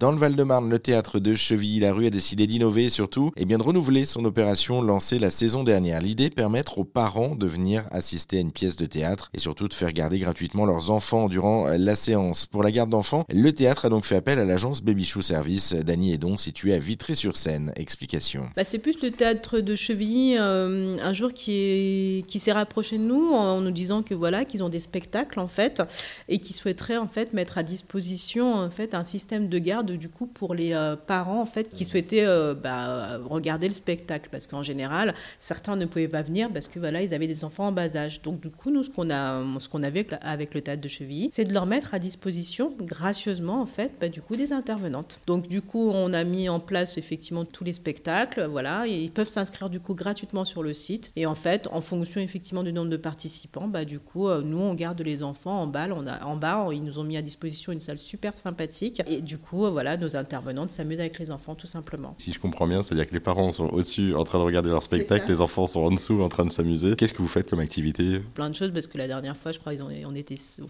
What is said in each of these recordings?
Dans le Val-de-Marne, le théâtre de Chevilly-la-Rue a décidé d'innover et surtout eh bien, de renouveler son opération lancée la saison dernière. L'idée, permettre aux parents de venir assister à une pièce de théâtre et surtout de faire garder gratuitement leurs enfants durant la séance. Pour la garde d'enfants, le théâtre a donc fait appel à l'agence Baby Show Service d'Annie Edon située à Vitry-sur-Seine. Explication. Bah, c'est plus le théâtre de Chevilly euh, un jour qui, qui s'est rapproché de nous en nous disant que voilà qu'ils ont des spectacles en fait et qui souhaiteraient en fait mettre à disposition en fait un système de garde du coup pour les euh, parents en fait qui souhaitaient euh, bah, regarder le spectacle. Parce qu'en général certains ne pouvaient pas venir parce que voilà ils avaient des enfants en bas âge. Donc du coup nous ce qu'on a ce qu'on avait avec le théâtre de Chevilly, c'est de leur mettre à disposition gracieusement en fait bah, du coup des intervenantes. Donc du coup on a mis en place effectivement tous les spectacles, voilà, et ils peuvent s'inscrire du coup gratuitement sur le site. Et en fait en fonction effectivement du nombre de participants, bah du coup euh, nous on garde les enfants en bas, on a en bas ils nous ont mis à disposition une salle super sympathique. Et du coup voilà nos intervenantes s'amusent avec les enfants tout simplement. Si je comprends bien, c'est-à-dire que les parents sont au-dessus en train de regarder leur spectacle, les enfants sont en dessous en train de s'amuser. Qu'est-ce que vous faites comme activité? Plein de choses parce que la dernière fois, je crois, on était 6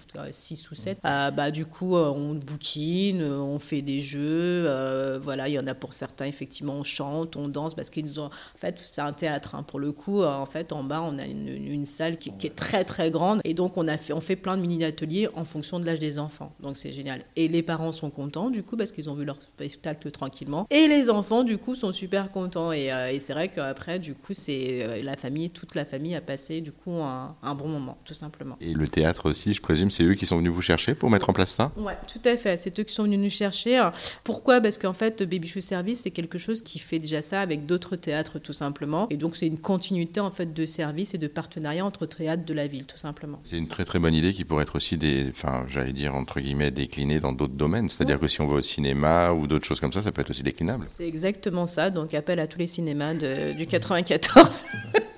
ou 7. Euh, bah, du coup, euh, on bouquine, euh, on fait des jeux. voilà, il y en a pour certains, effectivement, on chante, on danse parce qu'ils nous ont. En fait, c'est un théâtre hein, pour le coup. en fait, en bas, on a une, salle qui, est très très grande et donc on a fait, on fait plein de mini ateliers en fonction de l'âge des enfants. Donc c'est génial. Et les parents sont contents du coup parce qu'ils ont vu leur spectacle tranquillement. Et les enfants, du coup, sont super contents. Et, euh, et c'est vrai qu'après, du coup, c'est euh, la famille, toute la famille a passé, du coup, un, un, bon moment, tout simplement. Et le théâtre aussi, je présume, c'est eux qui sont venus vous chercher pour mettre en place ça? Ouais, tout à fait. C'est eux qui sont venus nous chercher. Pourquoi? Parce qu'en fait, Baby Shoe Service, c'est quelque chose qui fait déjà ça avec d'autres théâtres, tout simplement. Et donc, c'est une continuité, en fait, de service et de partenariat entre théâtres de la ville, tout simplement. C'est une très, très bonne idée qui pourrait être aussi des, enfin, j'allais dire, entre guillemets, déclinée dans d'autres domaines. C'est-à-dire que si on va au cinéma ou d'autres choses comme ça, ça peut être aussi déclinable. C'est exactement ça. Donc appel à tous les cinémas du 94.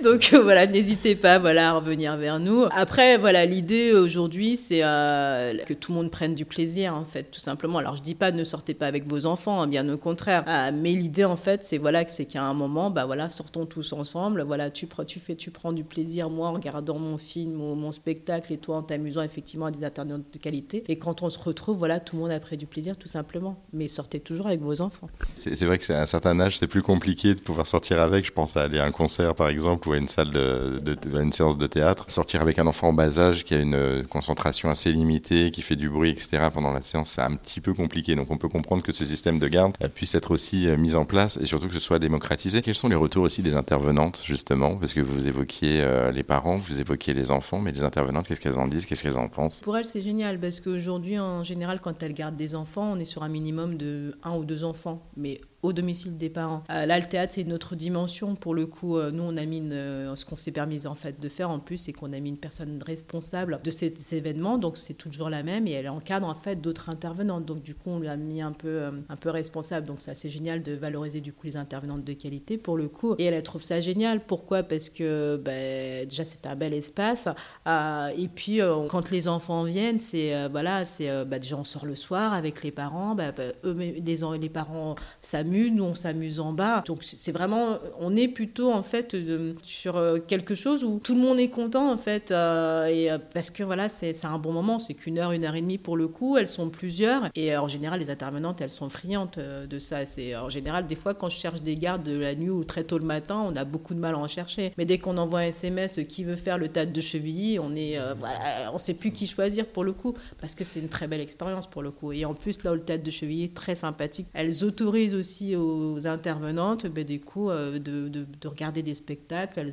Donc euh, voilà, n'hésitez pas voilà, à revenir vers nous. Après, voilà, l'idée aujourd'hui, c'est euh, que tout le monde prenne du plaisir, en fait, tout simplement. Alors je dis pas ne sortez pas avec vos enfants, hein, bien au contraire. Ah, mais l'idée, en fait, c'est voilà, qu'à un moment, bah voilà, sortons tous ensemble. Voilà, tu, fais, tu prends du plaisir, moi en regardant mon film ou mon spectacle, et toi en t'amusant effectivement à des internautes de qualité. Et quand on se retrouve, voilà, tout le monde a pris du plaisir, tout simplement. Mais sortez toujours avec vos enfants. C'est vrai que c'est un certain âge, c'est plus compliqué de pouvoir sortir avec. Je pense à aller à un concert, par exemple, ou à une salle de, une séance de théâtre. Sortir avec un enfant en bas âge qui a une concentration assez limitée, qui fait du bruit, etc. pendant la séance, c'est un petit peu compliqué. Donc on peut comprendre que ce système de garde puisse être aussi euh, mis en place et surtout que ce soit démocratisé. Quels sont les retours aussi des intervenantes, justement? Parce que vous évoquiez euh, les parents, vous évoquiez les enfants, mais les intervenantes, qu'est-ce qu'elles en disent? Qu'est-ce qu'elles en pensent? Pour elles, c'est génial parce qu'aujourd'hui, en général, quand elles gardent des enfants, on est sur un minimum de un ou deux enfants. Mais au domicile des parents. Euh, là, le théâtre, c'est une autre dimension. Pour le coup, euh, nous, on a mis euh, ce qu'on s'est permis en fait de faire en plus, c'est qu'on a mis une personne responsable de ces, événements. Donc, c'est toujours la même et elle encadre en fait d'autres intervenantes. Donc, du coup, on lui a mis un peu, un peu responsable. Donc, c'est assez génial de valoriser du coup les intervenantes de qualité pour le coup. Et elle, trouve ça génial. Pourquoi? Parce que ben, déjà, c'est un bel espace. et puis, quand les enfants viennent, c'est voilà, c'est ben, déjà on sort le soir avec les parents. Ben, eux, les parents s'amusent nous on s'amuse en bas. Donc c'est vraiment, on est plutôt en fait sur euh, quelque chose où tout le monde est content en fait, euh, et euh, parce que voilà, c'est un bon moment, c'est qu'une heure, une heure et demie pour le coup, elles sont plusieurs, et en général les intervenantes elles sont friandes de ça. C'est en général des fois quand je cherche des gardes de la nuit ou très tôt le matin, on a beaucoup de mal à en chercher. Mais dès qu'on envoie un SMS qui veut faire le tas de Chevilly, on est voilà, on sait plus qui choisir pour le coup, parce que c'est une très belle expérience pour le coup. Et en plus là, le tas de Chevilly est très sympathique. Elles autorisent aussi aux intervenantes ben, des coups euh, de, de, de, regarder des spectacles, elles,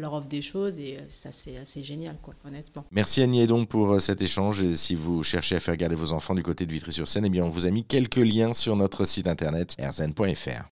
leur offrent des choses et euh, ça c'est assez génial quoi, honnêtement. Merci Annie Edon pour euh, cet échange et si vous cherchez à faire garder vos enfants du côté de Vitry-sur-Seine, eh bien on vous a mis quelques liens sur notre site internet rzn.fr.